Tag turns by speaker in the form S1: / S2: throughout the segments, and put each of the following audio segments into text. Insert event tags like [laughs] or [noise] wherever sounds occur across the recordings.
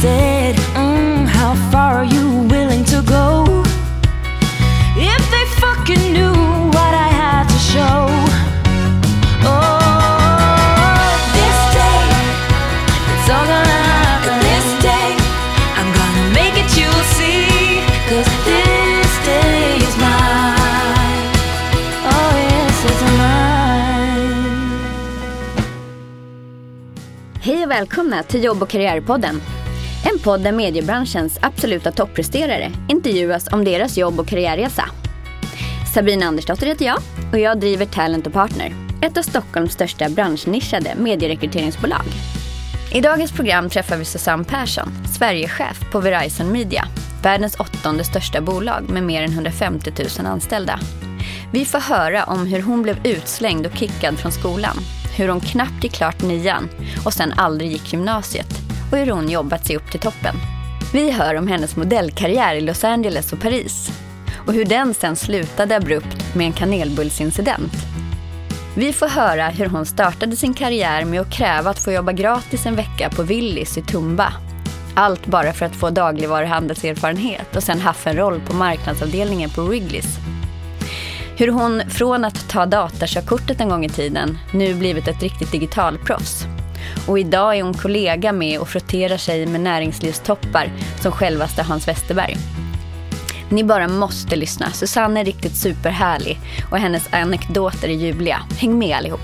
S1: said, mm, How far are you willing to go? If they fucking knew what I had to show. Oh, this day, it's all gonna happen. This day, I'm gonna make it, you'll see. Cause this day is mine. Oh, yes, it's mine.
S2: Hej och välkomna till Jobb och karriärpodden. En podd där mediebranschens absoluta toppresterare intervjuas om deras jobb och karriärresa. Sabina Andersdotter heter jag och jag driver Talent och Partner, ett av Stockholms största branschnischade medierekryteringsbolag. I dagens program träffar vi Susanne Persson, Sverigechef på Verizon Media, världens åttonde största bolag med mer än 150 000 anställda. Vi får höra om hur hon blev utslängd och kickad från skolan, hur hon knappt gick klart nian och sen aldrig gick gymnasiet och hur hon jobbat sig upp till toppen. Vi hör om hennes modellkarriär i Los Angeles och Paris och hur den sen slutade abrupt med en kanelbullsincident. Vi får höra hur hon startade sin karriär med att kräva att få jobba gratis en vecka på Willys i Tumba. Allt bara för att få dagligvaruhandelserfarenhet och sen haft en roll på marknadsavdelningen på Wrigley's. Hur hon från att ta datakörkortet en gång i tiden nu blivit ett riktigt digitalproffs. Och idag är hon kollega med och frotterar sig med näringslivstoppar som självaste Hans Westerberg. Ni bara måste lyssna. Susanne är riktigt superhärlig och hennes anekdoter är ljuvliga. Häng med allihop.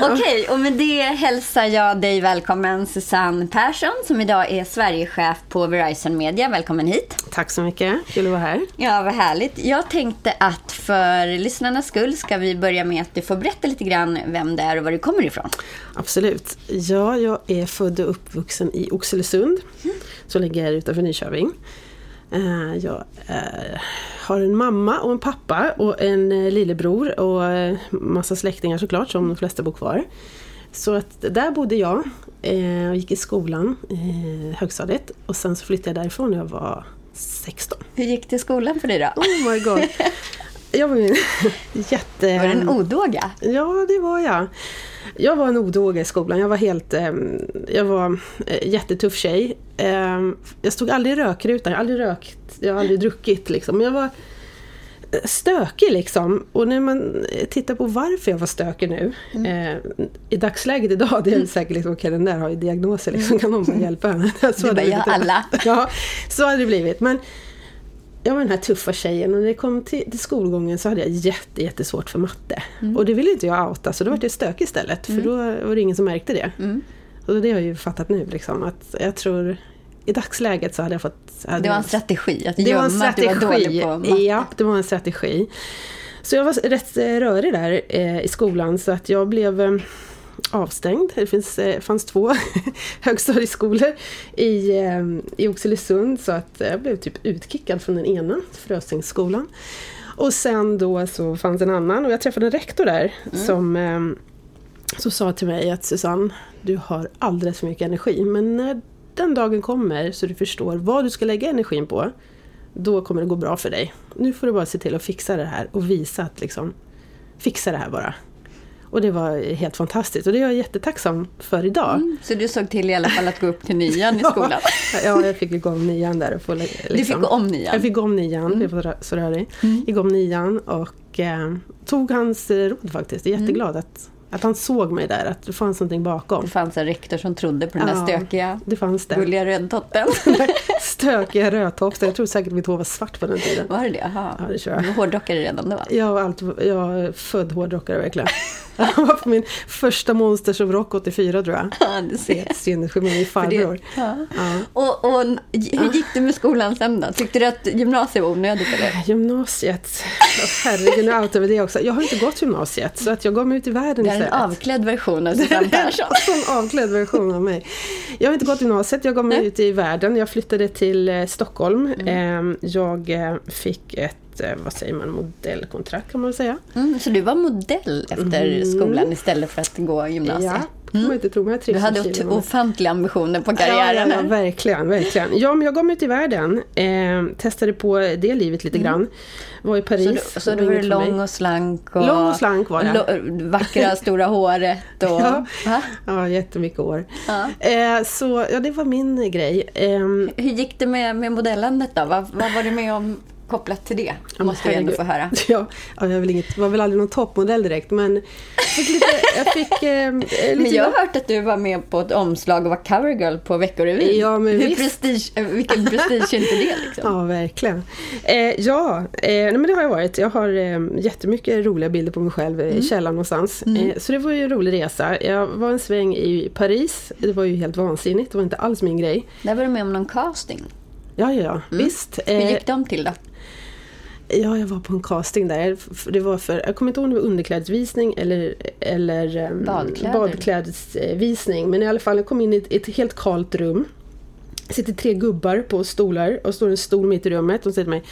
S2: Okej, och med det hälsar jag dig välkommen Susanne Persson som idag är Sverigechef på Verizon Media. Välkommen hit.
S3: Tack så mycket. Kul att vara här.
S2: Ja, vad härligt. Jag tänkte att för lyssnarnas skull ska vi börja med att du får berätta lite grann vem det är och var du kommer ifrån.
S3: Absolut. Ja, jag är född och uppvuxen i Oxelösund, som ligger utanför Nyköping. Eh, Jag eh, har en mamma och en pappa och en eh, lillebror och massa släktingar såklart, som de flesta bor kvar. Så att där bodde jag och gick i skolan, eh, högstadiet. Och sen så flyttade jag därifrån när jag var 16.
S2: Hur gick det i skolan för dig då?
S3: Oh my god. [laughs] Jag var ju jätte...
S2: Var det en odåga?
S3: Ja, det var jag. Jag var en odåga i skolan. Jag var helt... Eh, jag var eh, jättetuff tjej. Eh, jag stod aldrig i rökrutan. Jag har aldrig rökt. Jag har aldrig druckit liksom. Men jag var stökig liksom. Och när man tittar på varför jag var stökig nu. Eh, I dagsläget idag, det är säkert liksom, okej den där har ju diagnoser liksom. Kan någon hjälpa henne? [laughs] Så det blivit.
S2: alla.
S3: Ja, så hade det blivit. Men jag var den här tuffa tjejen och när det kom till, till skolgången så hade jag jätte, jättesvårt för matte. Och det ville inte jag outa så då var jag stökig istället för då var det ingen som märkte det. Och det har jag ju fattat nu liksom att jag tror i dagsläget så hade jag fått... Hade
S2: Det var en strategi, att
S3: det var en
S2: gömma att du var dålig
S3: strategi.
S2: på matte.
S3: Ja, det var en strategi. Så jag var rätt eh, rörig där eh, i skolan så att jag blev eh, avstängd. Det finns, eh, fanns två [laughs] högstadieskolor i, i Oxelösund så att jag blev typ utkickad från den ena, Frösingsskolan. Och sen då så fanns en annan och jag träffade en rektor där som, eh, som sa till mig att Susanne, du har alldeles för mycket energi men när den dagen kommer så du förstår vad du ska lägga energin på då kommer det gå bra för dig. Nu får du bara se till att fixa det här och visa att liksom, fixa det här bara. Och det var helt fantastiskt och det är jag jättetacksam för idag.
S2: Mm, Så du såg till i alla fall att gå upp till nian i [laughs] skolan?
S3: Ja, jag fick gå om nian där. Och få, liksom,
S2: Du fick gå om nian?
S3: Jag fick gå om nian, jag var rö- så rörig. Gick om nian och eh, tog hans eh, råd faktiskt. Jag är jätteglad att, Att han såg mig där, att det fanns någonting bakom.
S2: Det fanns en rektor som trodde på den där
S3: Ja,
S2: stökiga,
S3: Det fanns det.
S2: gulliga rödtotten. [laughs]
S3: Stökiga rödtofsar. Jag tror säkert mitt hår var svart på den tiden.
S2: Var det det? Jaha.
S3: Ja, det tror jag.
S2: Du var hårdrockare redan då
S3: var, alltid, jag är född hårdrockare verkligen. [laughs] Jag var på min första Monsters of Rock 84 tror jag.
S2: Ja, du ser.
S3: Sinnessjuk min
S2: det-
S3: farbror.
S2: Ja.
S3: Ja.
S2: Och, och hur gick det med skolan sen då? Tyckte du att gymnasiet var onödigt eller?
S3: Gymnasiet. Åh, herregud, nu outar vi det också. Jag har inte gått gymnasiet, så att jag gav mig ut i världen
S2: Det är en
S3: istället.
S2: avklädd version av [laughs] Susanne Persson.
S3: En avklädd version av mig. Jag har inte gått gymnasiet, jag gav mig
S2: Nej.
S3: ut i världen. Jag flyttade till eh, Stockholm.
S2: Mm.
S3: Eh, jag eh, fick ett, eh, vad säger man, modellkontrakt kan man väl säga.
S2: Mm, så du var modell efter skolan istället för att gå gymnasiet?
S3: Ja, kan man inte tro. Jag
S2: Du hade ofantliga ambitioner på
S3: Ja,
S2: karriären.
S3: ja, ja,
S2: här.
S3: verkligen, verkligen. Ja, men jag gav mig ut i världen. Eh, testade på det livet lite grann. Var i Paris.
S2: Mm. Så, du, så du
S3: var
S2: lång och slank? Och,
S3: Lång och slank var jag.
S2: vackra [laughs] stora håret och...
S3: Ja. Ja, jättemycket år.
S2: Ja.
S3: Eh, så ja, det var min grej. Ehm,
S2: Hur gick det med, med modellandet då? Vad, vad var du med om kopplat till det?
S3: Ja,
S2: Måste vi ändå få höra. [laughs]
S3: Ja, ja jag vill inget, var väl aldrig någon toppmodell direkt men fick lite, jag fick eh, eh, lite [laughs]
S2: Men jag har hört att du var med på ett omslag och var covergirl på Veckorevyn.
S3: Ja, men
S2: Hur
S3: visst.
S2: prestige, eh, vilken [laughs] prestige är inte det liksom?
S3: Ja, verkligen. Eh, ja, eh, nej, men det har jag varit. Jag har eh, jättemycket roliga bilder på mig själv
S2: Mm.
S3: i källaren någonstans. Eh, så det var ju en rolig resa. Jag var en sväng i Paris. Det var ju helt vansinnigt. Det var inte alls min grej.
S2: Där var du med om någon casting.
S3: Ja, ja, ja. Visst.
S2: Mm. Hur
S3: Eh,
S2: gick de till då?
S3: Ja, jag var på en casting där. Det var för, jag kommer inte ihåg om det var underklädesvisning eller, eller ehm,
S2: Badkläder.
S3: badklädesvisning. Men i alla fall, jag kom in i ett, ett helt kalt rum. Sitter tre gubbar på stolar och står en stol mitt i rummet. De säger till mig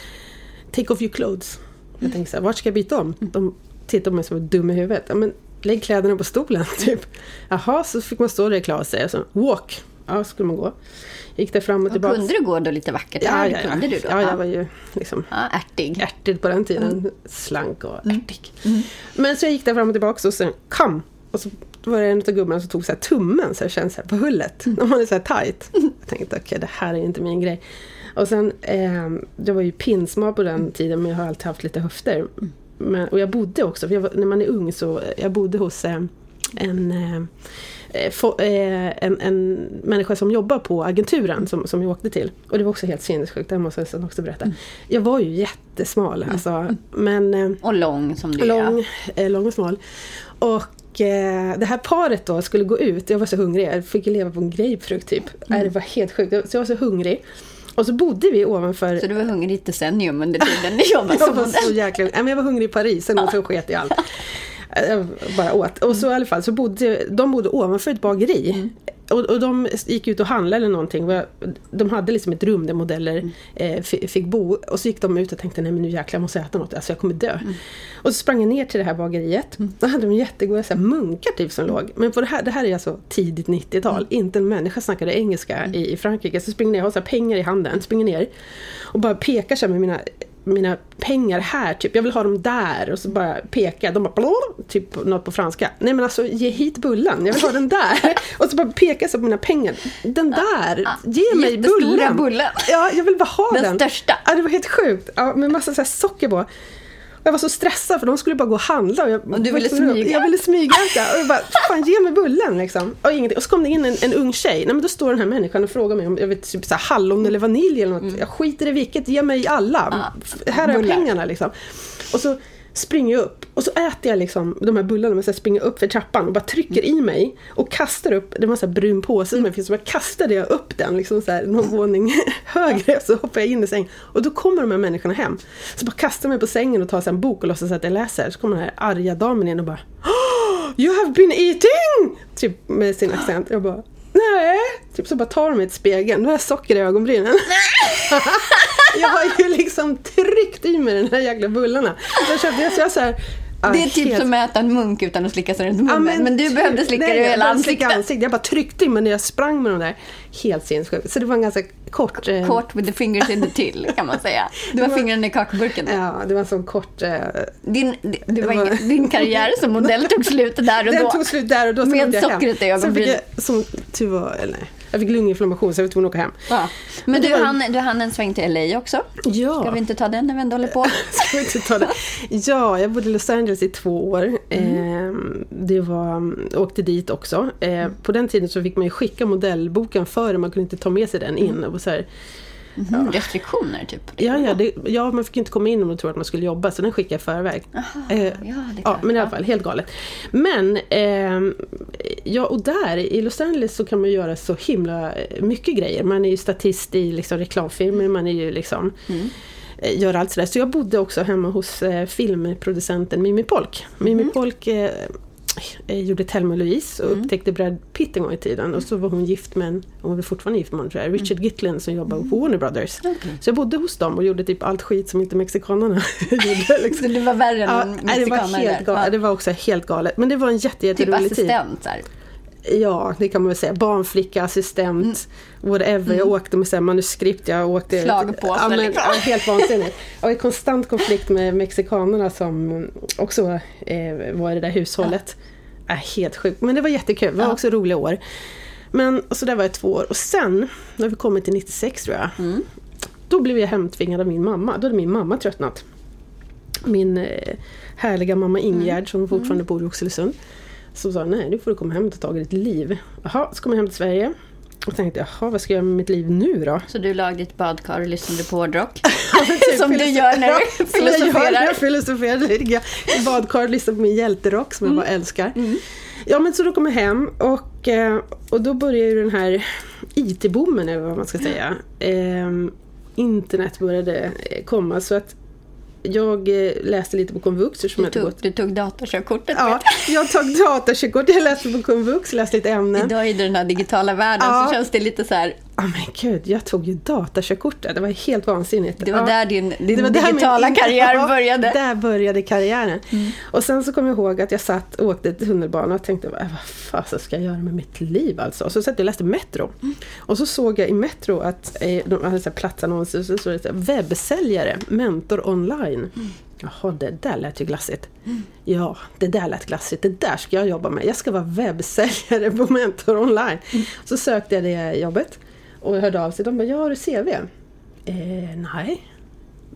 S3: Take off your clothes. Jag tänker så här, vart ska jag byta om? De tittar på mig som dum i huvudet. Ja, men lägg kläderna på stolen, [laughs] typ. Jaha, så fick man stå där i sig. Så, walk. Ja, så skulle man gå. Gick där fram och tillbaka.
S2: kunde du gå då lite vackert?
S3: Ja,
S2: det
S3: ja, ja.
S2: kunde du då?
S3: ja, jag var ju liksom
S2: ja, ärtig.
S3: ärtig på den tiden. Slank och ärtig. Men så jag gick där fram och tillbaka och sen kom. Och så var det en av gubbarna som tog så här tummen så jag kände så här på hullet. När man är så här tight. Jag tänkte okej det här är inte min grej. Och sen, eh, jag var ju pinsmal på den tiden men jag har alltid haft lite höfter. Men, och jag bodde också, för var, när man är ung så, jag bodde hos eh, en eh, eh, eh, en, en människa som jobbar på agenturen som, som jag åkte till. Och det var också helt sinnessjukt, det måste jag också berätta. Jag var ju jättesmal alltså, men eh,
S2: Och lång som du är.
S3: lång, eh, lång och smal. Och det här paret då skulle gå ut, jag var så hungrig, jag fick leva på en grapefrukt typ. Nej, det var helt sjukt, så jag var så hungrig. Och så bodde vi ovanför
S2: Så du var hungrig i ett decennium under tiden ni jobbade [laughs]
S3: jag
S2: som
S3: var
S2: modell?
S3: så jäkla... Men jag var hungrig i Paris, sen så sket i allt. Jag bara åt. Och så i alla fall, så bodde, de bodde ovanför ett bageri. Och, och de gick ut och handlade eller någonting. Jag- De hade liksom ett rum där modeller eh, fi- fick bo. Och så gick de ut och tänkte, nej men nu jäklar jag måste äta något, alltså jag kommer dö. Och så sprang jag ner till det här bageriet. Då hade de jättegoda så här, munkar typ som låg. Men på det här, det här är alltså tidigt 90-tal. Inte en människa snackade engelska i, i Frankrike. Så springer ner, jag har så här pengar i handen, springer ner och bara pekar så här med mina mina pengar här, typ, jag vill ha dem där och så bara pekar de bara blå, typ något på franska. Nej men alltså ge hit bullen, jag vill ha den där. [laughs] och så bara pekar jag så på mina pengar. Den där, ge mig bullen.
S2: bullen.
S3: Ja, jag vill bara ha
S2: Den
S3: den.
S2: största.
S3: Ja, det var helt sjukt. Ja, med massa så socker på. Jag var så stressad för de skulle bara gå och handla. Och, jag,
S2: Och du ville smyga?
S3: Jag ville smygäta. Och jag bara, fan ge mig bullen liksom. Och, ingenting. och så kom det in en, en ung tjej. Nej, men då står den här människan och frågar mig om jag vet, typ så här, hallon eller vanilj eller något. Jag skiter i vilket, ge mig alla. F- här har jag
S2: Mm.
S3: pengarna liksom. Och så springer jag upp och så äter jag liksom de här bullarna men så här springer jag upp för trappan och bara trycker i mig och kastar upp, det var en sån här brun påse som jag fick, så bara kastade jag upp den liksom så här, någon våning [laughs] högre så hoppar jag in i sängen och då kommer de här människorna hem. Så bara kastar mig på sängen och tar så en bok och låtsas att jag läser. Så kommer den här arga damen in och bara "Oh, You have been eating! Typ med sin accent. Jag bara Nej! Typ så bara tar de mig till spegeln, nu har jag socker i ögonbrynen. [laughs] [laughs] jag har ju liksom tryckt i mig den här jäkla bullarna. Jag köpte, så jag så här,
S2: Det är typ som att äta en munk utan att slicka sig runt
S3: Ja,
S2: munnen. men, du
S3: typ-
S2: behövde slicka dig
S3: jag
S2: hela ansiktet.
S3: ansiktet. Jag bara tryckte in mig när jag sprang med de där. Helt sinnessjukt. Så det var en ganska kort... eh,
S2: Kort with the fingers in the till kan man säga. Du
S3: Det var-
S2: fingrarna i kakburken.
S3: Ja, det var en sån kort... Eh,
S2: Din, det var
S3: Det var-
S2: ingen, din karriär som modell [laughs] tog slut där och
S3: den
S2: då.
S3: tog slut där och då.
S2: Med
S3: jag
S2: sockret i
S3: jag, som tur var, eller nej. Jag fick lunginflammation så jag var tvungen att åka hem.
S2: Ja. Men du,
S3: var-
S2: hann, du hann en sväng till LA också.
S3: Ja.
S2: Ska vi inte ta den när vi ändå håller på? [laughs]
S3: Ska vi inte ta det? Ja, jag bodde i Los Angeles i två år.
S2: Mm.
S3: Eh, det var, åkte dit också. Eh, på den tiden så fick man ju skicka modellboken före, man kunde inte ta med sig den in. Och så här,
S2: Mhm, Restriktioner typ.
S3: ja, ja, det, ja, man fick inte komma in om man trodde att man skulle jobba, så den skickade jag i förväg. Eh,
S2: ja,
S3: ja, men i alla fall, helt galet. Men, ehm, ja, och där i Los Angeles så kan man göra så himla mycket grejer. Man är ju statist i liksom, reklamfilmer, man är ju liksom eh, gör allt sådär. Så jag bodde också hemma hos eh, filmproducenten Mimi Polk. Mimi Polk eh, eh, gjorde Thelma Louise och upptäckte Brad Pitt en gång i tiden. Och så var hon gift med en, hon var fortfarande gift med honom tror jag, Richard Gitlin som jobbade på Warner Brothers. Så jag bodde hos dem och gjorde typ allt skit som inte mexikanerna [laughs] gjorde. [laughs] Liksom.
S2: Så det var värre än
S3: Ja, nej, det var helt galet. Det var också helt galet. Men det var en jätte,
S2: Typ
S3: jätterolig tid.
S2: assistent så här.
S3: Ja, det kan man väl säga. Barnflicka, assistent, whatever. Jag åkte med så manuskript. Jag åkte... Ja, men,
S2: liksom.
S3: ja, Helt vansinnigt. Jag var i konstant konflikt med mexikanerna som också eh, var i det där hushållet. Äh, helt sjukt. Men det var jättekul. Det var också roliga år. Men så där var jag två år. Och sen, när vi kommit till 96 tror jag. Då blev jag hemtvingad av min mamma. Då hade min mamma tröttnat. Min eh, härliga mamma Ingegärd som fortfarande bor i Oxelösund. Som sa, nej nu får du komma hem och ta tag i ditt liv. Jaha, så kom jag hem till Sverige. Och tänkte, jaha vad ska jag göra med mitt liv nu då?
S2: Så du lagde ditt badkar och lyssnade på hårdrock?
S3: Typ [laughs]
S2: Som du gör när du
S3: jag
S2: filosoferar.
S3: Jag. Jag ligger i badkar och lyssnar på min hjälterock som jag bara älskar. Ja men så då kom jag hem och, eh, och då började ju den här IT-boomen eller vad man ska säga. Ehm, internet började eh, komma så att jag eh, läste lite på komvux
S2: Du tog,
S3: gått
S2: du tog datakörkortet
S3: Ja, jag tog datakörkort, jag läste på komvux, läste lite ämnen.
S2: Idag i den här digitala världen
S3: Ja.
S2: så känns det lite så här.
S3: Ja men gud, jag tog ju datakörkortet. Det var helt vansinnigt.
S2: Det var
S3: ja.
S2: där din, din
S3: var där min
S2: digitala
S3: in-
S2: karriär [laughs]
S3: Ja,
S2: började. Mm.
S3: Där började karriären. Och sen så kom jag ihåg att jag satt och åkte tunnelbana och tänkte, vad fasen ska jag göra med mitt liv alltså? Och så satt jag och läste Metro.
S2: Mm.
S3: Och så såg jag i Metro att eh, de hade platsannonser och så stod det webbsäljare, mentor online.
S2: Mm.
S3: Jaha, det där lät ju glassigt. Ja, det där lät glassigt. Det där ska jag jobba med. Jag ska vara webbsäljare på Mentor online.
S2: Mm.
S3: Så sökte jag det jobbet och hörde av sig. De bara, ja har du CV? Eh, nej.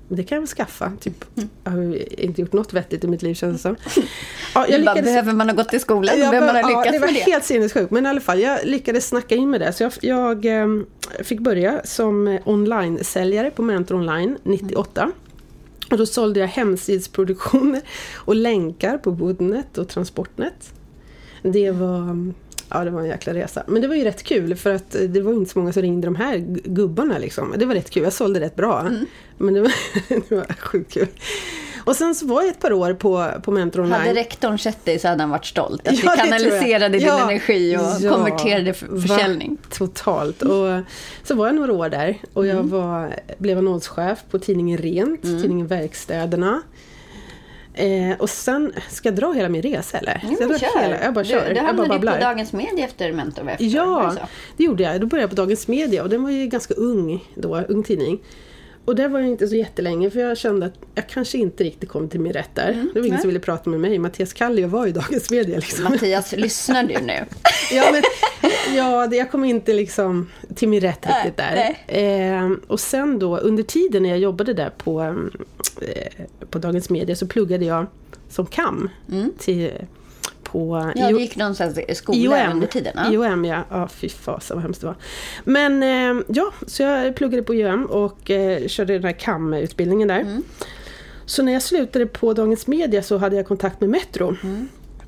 S3: Det kan jag väl skaffa. Typ, jag har inte gjort något vettigt i mitt liv känns det som. [laughs] Ja,
S2: Du bara, behöver man ha gått i skolan?
S3: jag
S2: behöver man ha
S3: ja,
S2: lyckats
S3: det var
S2: med
S3: helt sinnessjukt. Men i alla fall, jag lyckades snacka in med det. Så jag, jag eh, fick börja som eh, online-säljare på Mentor Online 98. Och då sålde jag hemsidsproduktioner och länkar på Woodnet och Transportnet. Det var, ja, det var en jäkla resa. Men det var ju rätt kul för att det var inte så många som ringde de här gu- gubbarna. Liksom. Det var rätt kul, jag sålde rätt bra.
S2: Mm.
S3: Men det var, [laughs] det var sjukt kul. Och sen så var jag ett par år på, på Mentor Online.
S2: Hade rektorn sett dig så hade han varit stolt. Att [laughs]
S3: Ja,
S2: du kanaliserade din
S3: Ja.
S2: energi och
S3: Ja.
S2: konverterade för
S3: Va?
S2: försäljning.
S3: Totalt. Och så var jag några år där och jag
S2: Mm.
S3: var, blev annonschef på tidningen Rent, tidningen Verkstäderna. Eh, och sen, ska jag dra hela min resa eller? Ska jag, dra hela? jag bara kör.
S2: Du, du
S3: jag bara
S2: hamnade ju på. Dagens Media efter Mentor efter.
S3: Ja,
S2: det
S3: gjorde jag. Då började jag på Dagens Media och den var ju ganska ung då, ung tidning. Och där var jag inte så jättelänge för jag kände att jag kanske inte riktigt kom till min rätt där. det var ingen
S2: Mm,
S3: som ville prata med mig. Mattias Kallio var ju Dagens Media liksom.
S2: Mattias, lyssnar du nu? [laughs]
S3: Ja, men, ja det, jag kom inte liksom till min rätt riktigt där. Eh, och sen då under tiden när jag jobbade där på, mm, eh, på Dagens Media så pluggade jag som KAM till, på
S2: Mm. Ja, du gick någon sån här skola under tiden? Ja.
S3: IOM ja. ja, fy fasen vad hemskt det var. Men eh, ja, så jag pluggade på IOM och eh, körde den här KAM-utbildningen där.
S2: Mm.
S3: Så när jag slutade på Dagens Media så hade jag kontakt med Metro.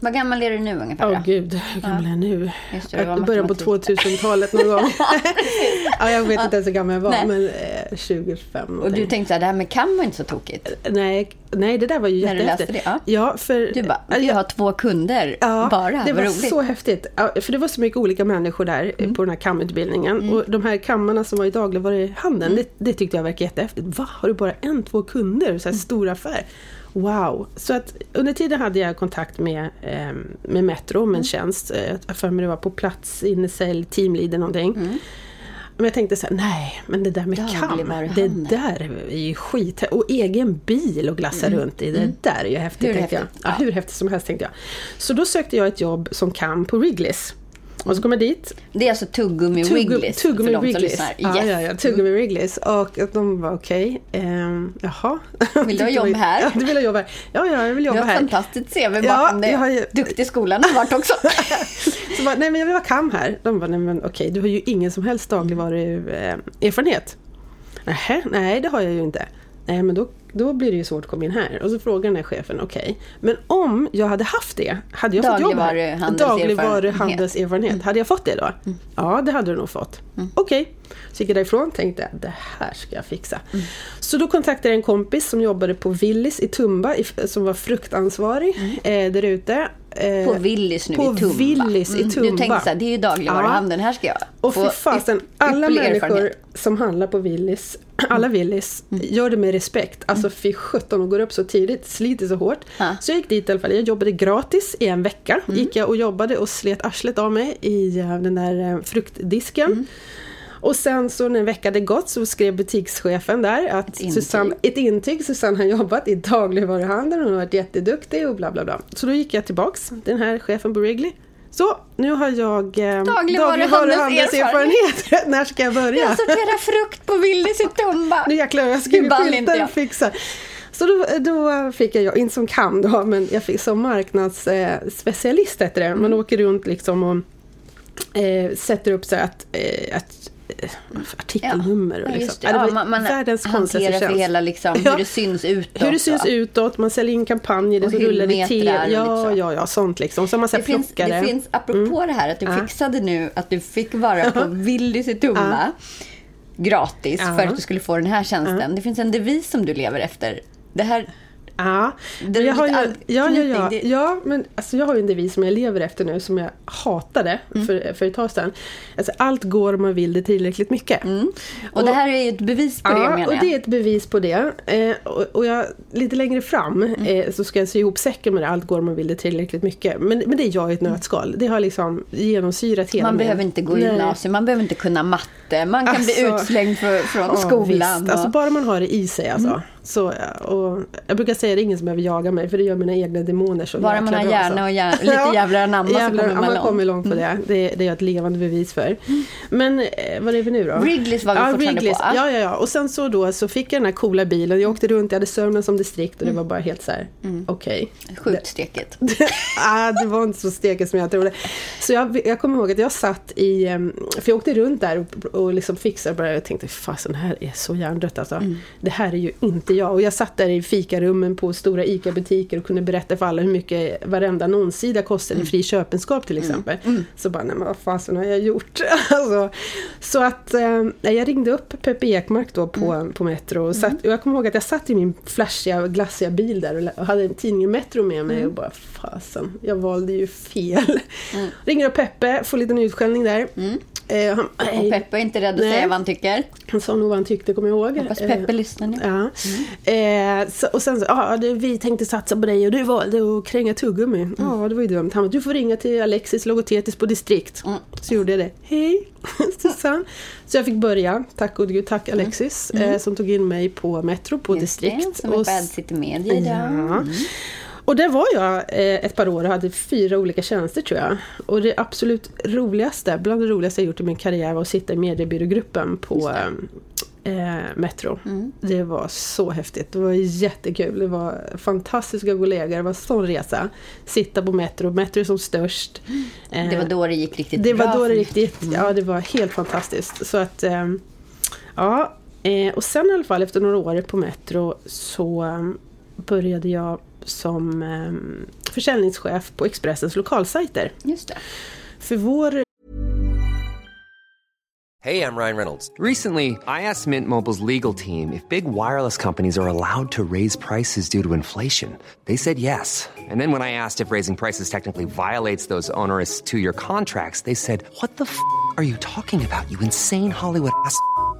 S2: Vad gammal är du nu ungefär?
S3: Åh
S2: då?
S3: gud, hur gammal är jag nu?
S2: Just det,
S3: Jag början på
S2: matematik.
S3: 2000-talet någon gång. [laughs] ja, jag vet inte ens hur gammal jag var,
S2: Nej.
S3: men eh, 25
S2: Och du tänkte här, det här med kam var inte så tokigt.
S3: nej, nej, det där var ju
S2: När du
S3: jättehäftigt.
S2: läste det,
S3: Ja, för...
S2: Du bara,
S3: jag-
S2: har två kunder bara,
S3: det var
S2: roligt.
S3: så häftigt. Ja, för det var så mycket olika människor där
S2: Mm.
S3: eh, på den här kamutbildningen. Och de här kammarna som var i dagligvaruhandeln,
S2: Mm.
S3: det, det tyckte jag verkade jättehäftigt. Va, har du bara en, två kunder? Så här
S2: Mm.
S3: stor affär. Wow! Så att under tiden hade jag kontakt med, eh, med Metro,
S2: Mm.
S3: med en tjänst. Eh, Jag för mig det var på plats, innesälj, teamleader någonting.
S2: Mm.
S3: Men jag tänkte så här, nej, men det där med kam, det där är ju skit. Och egen bil och glassa runt i, det där är ju häftigt
S2: Mm. Hur
S3: tänkte jag.
S2: häftigt?
S3: Ja,
S2: Ja.
S3: hur häftigt som helst tänkte jag. Så då sökte jag ett jobb som kam på Wrigley's. Och så kom jag dit.
S2: Det är alltså tuggummi
S3: Tuggum-
S2: Wrigley's
S3: Tuggummi
S2: för de som lyssnar.
S3: Ja,
S2: Yes.
S3: ja, ja, tuggummi Wrigley's. Och att de var okej. Ehm, jaha.
S2: Vill du ha jobb här?
S3: Ja, du vill ha jobb här. Ja, ja, jag vill
S2: Du
S3: jobba
S2: har ett
S3: här.
S2: fantastiskt CV bakom
S3: Ja,
S2: dig.
S3: jag har
S2: Duktig i skolan har du varit också. [laughs]
S3: Så bara, nej men jag vill vara kam här. De bara, nej men okej, du har ju ingen som helst dagligvaruerfarenhet. Nähä, nej det har jag ju inte. Nej men då, då blir det ju svårt att komma in här. Och så frågar den här chefen, okej. Men om jag hade haft det, hade jag fått jobb här?
S2: Dagligvaruhandelserfarenhet.
S3: Hade jag fått det då? Ja, det hade du nog fått. Okej. Så gick jag därifrån tänkte det här ska jag fixa. Så då kontaktade jag en kompis som jobbade på Willys i Tumba, som var fruktansvarig eh, där ute. Eh,
S2: På Willys nu
S3: på
S2: i Tumba.
S3: Willys i
S2: Mm,
S3: Tumba.
S2: Du tänkte så här, det är ju dagligvaruhandeln, här ska jag
S3: Och fy fasen, alla människor.
S2: Mm.
S3: som handlar på Willys, [clears throat] alla Willys, gör det med respekt. Alltså fy sjutton, de går upp så tidigt, sliter så hårt.
S2: Ja.
S3: Så jag gick dit i alla fall, jag jobbade gratis i en vecka.
S2: Mm.
S3: Gick jag och jobbade och slet arslet av mig i eh, den där eh, fruktdisken. Och sen så när en vecka hade gått så skrev butikschefen där att
S2: Ett intyg.
S3: Susanne, ett intyg, Susanne har jobbat i dagligvaruhandeln och hon har varit jätteduktig och bla bla bla. Så då gick jag tillbaks, den här chefen på Wrigley. Så, nu har jag eh,
S2: Dagligvaruhandelserfarenhet. [laughs]
S3: När ska jag börja?
S2: Jag sorterar frukt på Willys i Tumba.
S3: Nu jäklar, jag skriver
S2: jag?
S3: och fixar. Så då, då fick jag, inte som kam då, men jag fick som marknadsspecialist heter det. Man
S2: Mm.
S3: åker runt liksom och eh, sätter upp så att, eh, att eh, artikelnummer. och liksom. Ja,
S2: Ja, man man
S3: världens
S2: hanterar för hela liksom, hur det syns utåt.
S3: Hur det syns utåt, man säljer in kampanjer, det rullar
S2: hyllmetrar och
S3: Ja,
S2: så.
S3: ja, ja, sånt liksom. Så man så
S2: Det finns.
S3: Mm.
S2: det finns, apropå det här att du
S3: Ja.
S2: fixade nu att du fick vara på Willys i Tumba gratis för att du skulle få den här tjänsten. Det finns en devis som du lever efter. Det här,
S3: Ja,
S2: Det
S3: jag har ju, ja, ja, ja,
S2: det-
S3: ja, men alltså jag har ju en devis som jag lever efter nu som jag hatade
S2: Mm.
S3: för, för ett tag sedan. Alltså, allt går om man vill det tillräckligt mycket.
S2: och, det här är ju ett bevis på det
S3: Ja,
S2: menar
S3: och
S2: jag.
S3: det är ett bevis på det. Eh, och, och jag, lite längre fram
S2: Mm.
S3: eh, så ska jag sy ihop säcken med det. Allt går om man vill det tillräckligt mycket. Men, men det är jag i ett nötskal. Det har liksom genomsyrat hela
S2: Man
S3: min-
S2: behöver inte gå i gymnasium, man behöver inte kunna matte, man kan bli
S3: Alltså,
S2: utslängd för, från
S3: Ja,
S2: skolan.
S3: Visst.
S2: och- Mm.
S3: Alltså bara man har det i sig alltså. Så, och jag brukar säga att det är ingen som behöver jaga mig för det gör mina egna demoner så
S2: Bara man har hjärna och hjär- lite [laughs] jävlar anamma så kommer man
S3: man
S2: långt. Mm.
S3: kommer långt på det. det. Det är jag ett levande bevis för. Men eh, vad är vi nu då?
S2: Wrigley's var vi
S3: ja,
S2: fortfarande
S3: Wrigley's.
S2: på, ja.
S3: Ja, ja. Och sen så då så fick jag den här coola bilen. Jag åkte runt, jag hade Sörmland som distrikt och
S2: Mm.
S3: det var bara helt så här, okej.
S2: Sjukt stekigt. [laughs]
S3: ah, det var inte så stekigt som jag trodde. Så jag, jag kommer ihåg att jag satt i, em, för jag åkte runt där och, och liksom fixade bara, jag tänkte fasen här är så hjärndött alltså.
S2: Mm.
S3: Det här är ju inte jag. Och jag satt där i fikarummen på stora ICA-butiker och kunde berätta för alla hur mycket varenda annonssida kostade
S2: Mm.
S3: i fri köpenskap till exempel. Så bara, nej men vad fasen har jag gjort? [laughs] alltså, så att eh, jag ringde upp Peppe Ekmark då på,
S2: Mm.
S3: på Metro och, satt, och jag kommer ihåg att jag satt i min flashiga, glassiga bil där och hade tidningen Metro med mig
S2: Mm.
S3: och bara fasen, jag valde ju fel. Ringer upp Peppe, får en liten utskällning där. Eh, han,
S2: Mm. Och Peppe är inte rädd att
S3: Nej.
S2: säga vad han tycker.
S3: han sa nog vad han tyckte, kommer jag ihåg.
S2: Hoppas
S3: Eh,
S2: Peppe lyssnar nu.
S3: Ja. Eh, så, och sen så, ja, det, vi tänkte satsa på dig och du valde att kränga tuggummi.
S2: Mm.
S3: Ja, det var ju dumt. Han bara, du får ringa till Alexis logotetis på distrikt.
S2: Mm.
S3: Så gjorde jag det. Hej [laughs] Susanne. Så jag fick börja, tack gode gud, tack Alexis, eh, som tog in mig på Metro på
S2: Mm. Just det,
S3: distrikt.
S2: Som är på Ad City Media idag.
S3: Ja. Och där var jag eh, ett par år och hade fyra olika tjänster tror jag. Och det absolut roligaste, bland det roligaste jag gjort i min karriär var att sitta i mediebyrågruppen på eh, Metro. Det var så häftigt, det var jättekul. Det var fantastiska kollegor, det var en sån resa. Sitta på Metro, Metro är som störst. Eh,
S2: Det var då det gick riktigt
S3: det
S2: bra.
S3: var då det
S2: för-
S3: riktigt, ja det var helt fantastiskt. Så att, ehm, ja. eh, Och sen i alla fall efter några år på Metro så började jag som ehm, försäljningschef på Expressens lokalsajter.
S2: Just det.
S3: För vår
S4: Hey, I'm Ryan Reynolds.
S5: Recently, I asked Mint Mobile's legal team if big wireless companies are allowed to raise prices due to inflation. They said yes. And then when I asked if raising prices technically violates those onerous two year contracts, they said, What the f are you talking about, you insane Hollywood ass?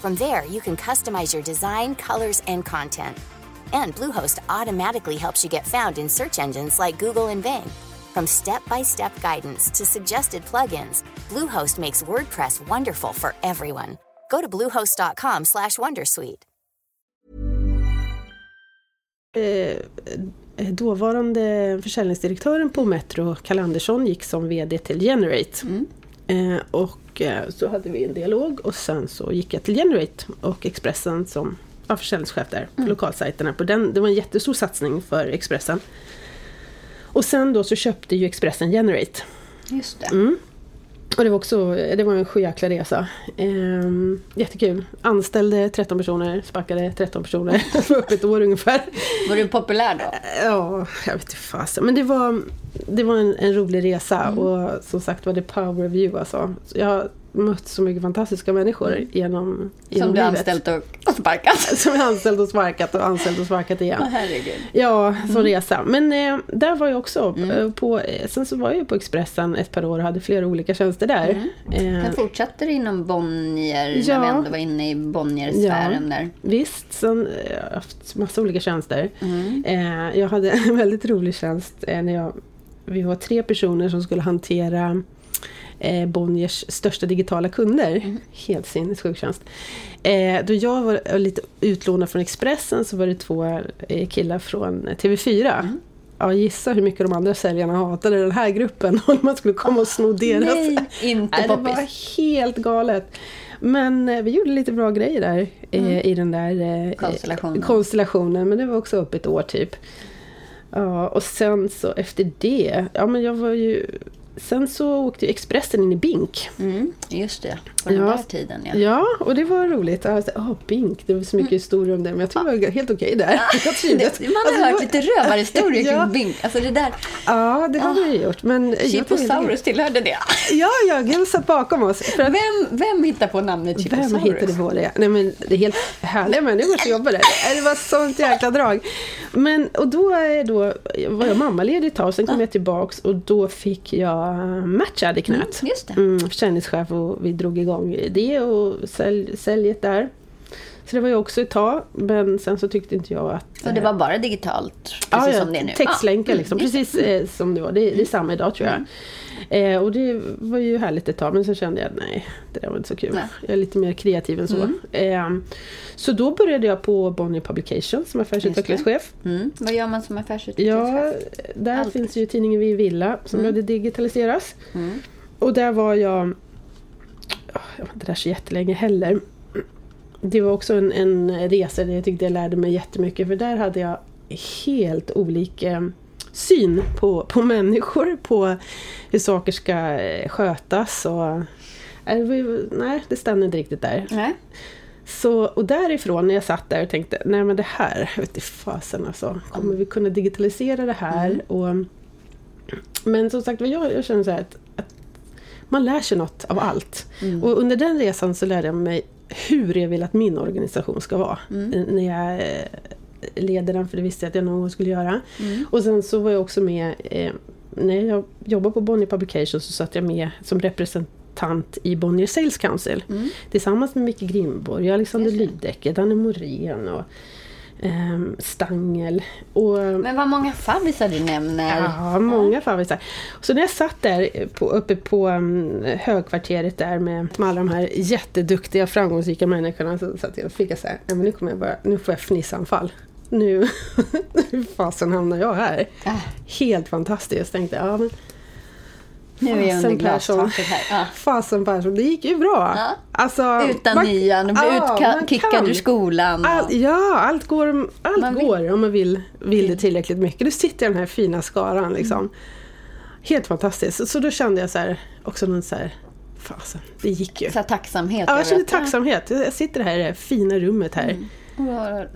S6: From there, you can customize your design, colors, and content. And Bluehost automatically helps you get found in search engines like Google and Bing. From step-by-step guidance to suggested plugins, Bluehost makes WordPress wonderful for everyone. Go to bluehost.com/wondersuite.
S3: eh, dåvarande försäljningsdirektören på Metro, Kalle Andersson, gick som VD till Generate. Eh, och eh, så hade vi en dialog och sen så gick jag till Generate och Expressen som ja, försäljningschef där på lokalsajterna. På den, det var en jättestor satsning för Expressen. Och sen då så köpte ju Expressen Generate.
S2: Just det.
S3: Mm. Och det var också det var en sjujäkla resa. Ehm, jättekul. Anställde 13 personer, sparkade 13 personer. [laughs] Det var upp ett år ungefär.
S2: Var du populär då?
S3: Ja, jag vet inte fasen. Men det var, det var en, en rolig resa
S2: Mm.
S3: och som sagt var det power of you alltså. Så jag mött så mycket fantastiska människor genom, genom
S2: Mm. Som du
S3: livet.
S2: anställt och, sparkat? [laughs]
S3: Som jag anställt och sparkat och anställt och sparkat igen.
S2: Herregud.
S3: Ja,
S2: Mm.
S3: som resa. Men eh, där var jag också. eh, På, eh, sen så var jag på Expressen ett par år och hade flera olika tjänster där.
S2: Mm.
S3: Eh,
S2: fortsatte du inom Bonnier,
S3: Ja.
S2: när vi ändå var inne i Bonnier-sfären där.
S3: Visst, sen eh, jag har haft massa olika tjänster.
S2: Mm.
S3: Eh, jag hade [laughs] en väldigt rolig tjänst eh, när jag, vi var tre personer som skulle hantera eh, Bonniers största digitala kunder.
S2: Mm.
S3: Helt sinnessjuk tjänst. Eh, då jag var lite utlånad från Expressen så var det två eh, killar från TV4.
S2: Mm.
S3: Ja, gissa hur mycket de andra säljarna hatade den här gruppen [laughs] och man skulle komma och sno deras.
S2: Nej, [laughs] inte
S3: Nej, det
S2: poppis.
S3: var helt galet. Men eh, vi gjorde lite bra grejer där eh, i den där eh,
S2: Mm. Konstellationen.
S3: konstellationen. Men det var också upp ett år typ. Ja, och sen så efter det, ja men jag var ju... Sen så åkte ju Expressen in i Bink.
S2: Mm, just det, på den
S3: Ja.
S2: där tiden ja.
S3: Ja, och det var roligt. Ja, alltså, oh, Bink, det var så mycket historier om det. Men jag tyckte det var helt okej där. Jag trivdes.
S2: Det, man har
S3: Alltså,
S2: hört
S3: var-
S2: lite rövarhistorier [laughs]
S3: Ja.
S2: kring Bing. Alltså det där,
S3: Ja, det har vi ju gjort. Men jag
S2: Chiposaurus tillhörde det.
S3: Ja, ja, Gud satt bakom oss. För att
S2: Vem, vem hittar på namnet Chiposaurus?
S3: Vem hittade på det? Nej men det är helt härliga människor som jobbar där. Det var sånt jäkla drag. Men och då, är då var jag mammaledig ett tag, sen kom jag tillbaks och då fick jag Matchad i knät.
S2: Mm, just det.
S3: Mm, försäljningschef och vi drog igång det och sälj, säljet där. Så det var ju också ett tag, men sen så tyckte inte jag att...
S2: Så det var bara digitalt, precis
S3: Ja,
S2: som det är nu?
S3: textlänkar
S2: Ja,
S3: liksom,
S2: mm,
S3: precis eh, som det var. Det, det är samma idag tror jag. Eh, och det var ju härligt ett tag, men sen kände jag nej, det där var inte så kul.
S2: Nej.
S3: Jag är lite mer kreativ än så. Eh, så då började jag på Bonnier Publication som affärsutvecklingschef.
S2: Mm. Vad gör man som affärsutvecklingschef?
S3: Ja, där
S2: Allt.
S3: finns ju tidningen Vi Villa som behövde digitaliseras. Och där var jag, ja, jag var inte där så jättelänge heller. Det var också en, en resa där jag tyckte jag lärde mig jättemycket för där hade jag helt olika syn på, på människor, på hur saker ska eh, skötas och Nej, det var ju- Nej, det stämde inte riktigt där.
S2: Nej.
S3: Så, och därifrån när jag satt där och tänkte, nej men det här, jag vet inte fasen alltså. Kommer vi kunna digitalisera det här? Och, men som sagt jag, jag känner så här att, att man lär sig något av allt. Och under den resan så lärde jag mig hur jag vill att min organisation ska vara. När jag eh, leder den, för det visste jag att jag någon gång skulle göra. Och sen så var jag också med, eh, när jag jobbade på Bonnier Publications så satt jag med som representant i Bonnier Sales Council. Tillsammans med Micke Grimborg, Alexander Lydecker, Danne Morén och ehm, Stangel. Och,
S2: Men vad många favvisar du nämner.
S3: Ja, många favvisar. Så när jag satt där på, uppe på um, högkvarteret där med, med alla de här jätteduktiga framgångsrika människorna så satt jag och fick jag så här, "Nej, men nu, kommer jag bara, nu får jag fnissanfall. Nu, [laughs] hur fasen hamnar jag här?
S2: Ah.
S3: Helt fantastiskt tänkte jag. Ja, men,
S2: Nu är jag under glastaket här. Ja.
S3: Fasen Persson, det gick ju bra.
S2: Ja.
S3: Alltså,
S2: Utan
S3: man-
S2: nian, du blev
S3: Ja, man
S2: utkickad ur skolan.
S3: All, ja, allt går, allt
S2: Man vill.
S3: går om man vill, vill det tillräckligt mycket. Du sitter i den här fina skaran liksom.
S2: Mm.
S3: Helt fantastiskt. Så, så då kände jag så här, också någon så här, fasen, det gick ju.
S2: Så tacksamhet
S3: Ja, jag kände tacksamhet. Jag sitter här i det här fina rummet här.
S2: Mm.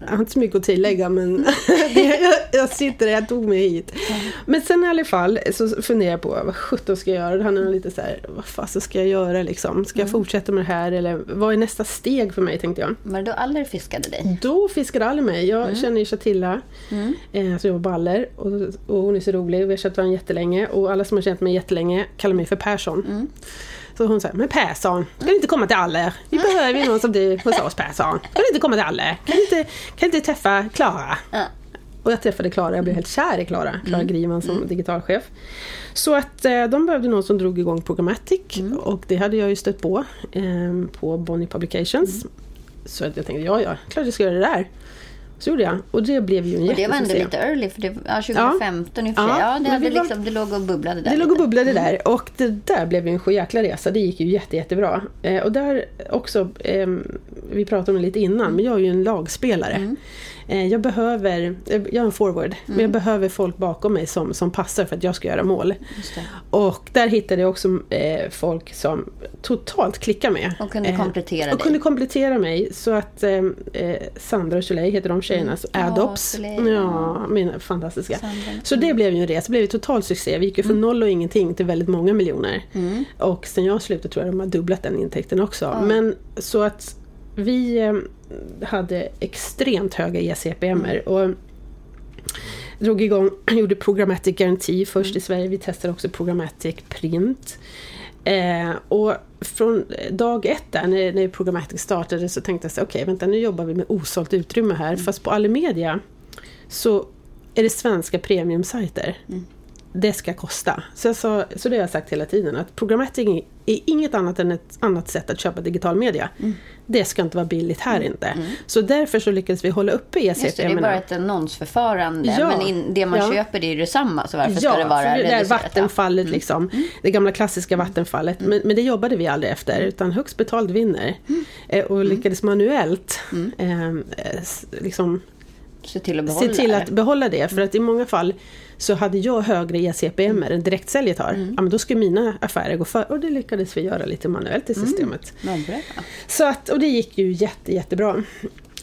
S3: Jag har inte så mycket att tillägga men [laughs] jag, jag sitter där, jag tog mig hit. Men sen i alla fall så funderar jag på vad sjutton ska jag göra? Det handlar lite så här, vad fasen ska jag göra liksom? Ska jag fortsätta med det här eller vad är nästa steg för mig tänkte jag.
S2: Var det då Aller fiskade dig?
S3: Då fiskade Ali mig. Jag känner ju Chatilla eh, som jobbar på Aller och, och hon är så rolig. Vi har känt varandra jättelänge och alla som har känt mig jättelänge kallar mig för Persson. Så hon säger, men Persson, kan du inte komma till Aller? Vi behöver ju någon som du hos oss Persson. Kan du inte komma till Aller? Kan du inte, kan du inte träffa Klara?
S2: Ja.
S3: Och jag träffade Klara, jag blev helt kär i Klara, Klara Griman som digitalchef. Så att eh, de behövde någon som drog igång Programmatic och det hade jag ju stött på eh, på Bonnie Publications. Så att jag tänkte, ja ja, klart jag ska göra det där. Så gjorde jag och det blev ju en
S2: Och det var ändå lite early, för det, ja, 2015 i och för sig.
S3: Ja,
S2: Ja, det, hade
S3: var-
S2: liksom, det låg och bubblade där.
S3: Det låg och
S2: lite.
S3: bubblade där och det där blev ju en sjujäkla resa. Det gick ju jätte, jättebra. Eh, och där också, eh, vi pratade om det lite innan, men jag är ju en lagspelare. Eh, jag behöver, jag är en forward, men jag behöver folk bakom mig som, som passar för att jag ska göra mål. Och där hittade jag också eh, folk som totalt klickar med.
S2: Och kunde
S3: Eh,
S2: komplettera
S3: Och
S2: dig.
S3: kunde komplettera mig. Så att eh, eh, Sandra och Soleil heter de tjejerna.
S2: Ja,
S3: Adops.
S2: Soleil,
S3: Ja, mina fantastiska.
S2: Sandra.
S3: Så det blev ju en resa. Det blev ju total succé. Vi gick ju från noll och ingenting till väldigt många miljoner. Och sen jag slutade tror jag de har dubblat den intäkten också. Men så att vi eh, hade extremt höga ECPMer. Och drog igång, [clears throat] gjorde Programmatic Guarantee först i Sverige. Vi testade också Programmatic Print. Eh, och från dag ett där när, när Programmatic startade så tänkte jag så okej vänta nu jobbar vi med osålt utrymme här. Fast på Alimedia så är det svenska premiumsajter. Det ska kosta. Så, jag sa, så det har jag sagt hela tiden att Programmatic är inget annat än ett annat sätt att köpa digital media. Det ska inte vara billigt här inte. Så därför så lyckades vi hålla uppe E
S2: Just det, det är bara ett annonsförfarande.
S3: Ja.
S2: Men in, det man
S3: Ja.
S2: köper det är ju detsamma. Så varför
S3: Ja,
S2: ska det vara
S3: det
S2: reducerat?
S3: vattenfallet liksom. Det gamla klassiska vattenfallet. Men, men det jobbade vi aldrig efter. Utan högst betald vinner. Eh, och lyckades manuellt eh, eh, liksom
S2: Ja. Se till att behålla
S3: se till
S2: det.
S3: att behålla det. För att i många fall så hade jag högre ECPM än direktsäljet har. Ja, men då ska mina affärer gå för. Och det lyckades vi göra lite manuellt i systemet.
S2: Ja, bra.
S3: Så att, och det gick ju jätte, jättebra.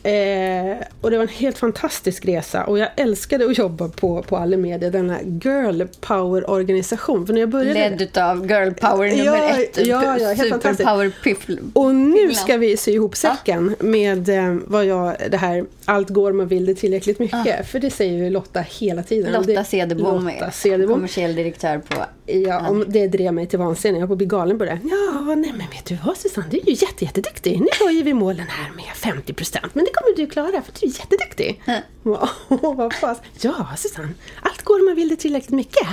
S3: Eh, och det var en helt fantastisk resa och jag älskade att jobba på, på Alimedia, denna girl power organisation. För när jag började...
S2: Ledd utav girl power nummer
S3: Ja,
S2: ett.
S3: ja, ja, fantastiskt.
S2: Superpower piffl.
S3: Och nu ska vi sy ihop säcken med eh, vad jag, det här allt går man vill det tillräckligt mycket. För det säger ju Lotta hela tiden.
S2: Lotta Cederbom är kommersiell direktör på...
S3: Ja, om det drev mig till vansinne. Jag höll på att bli galen på det. Ja, nej men vet du vad Susanne, du är ju jätte, jätteduktig. Nu höjer vi målen här med 50 procent. Men det kommer du klara för du är jätteduktig. Ja, [laughs] vad fas. Ja, Susanne, allt går om man vill det tillräckligt mycket.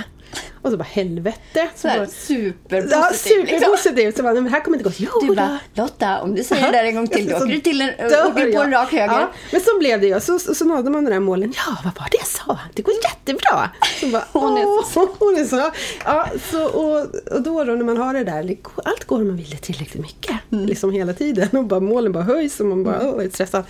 S3: Och så bara helvete.
S2: Så här,
S3: bara,
S2: superpositiv.
S3: ja,
S2: liksom.
S3: superpositivt. Så bara, men här kommer inte gå. Jo,
S2: Du bara, Lotta, om du säger det där en gång till, då åker du till en, åker på en rak höger.
S3: Ja, men så blev det ju. Så, så, så nådde man de där målen. Ja, vad var det jag sa? Det går jättebra. Så bara, [laughs]
S2: Hon är så-
S3: "Åh, [laughs] Hon är så. Ja, så och, och då, då när man har det där, allt går om man vill det tillräckligt mycket.
S2: Mm.
S3: Liksom hela tiden. Och bara, målen bara höjs och man bara, åh, är stressad.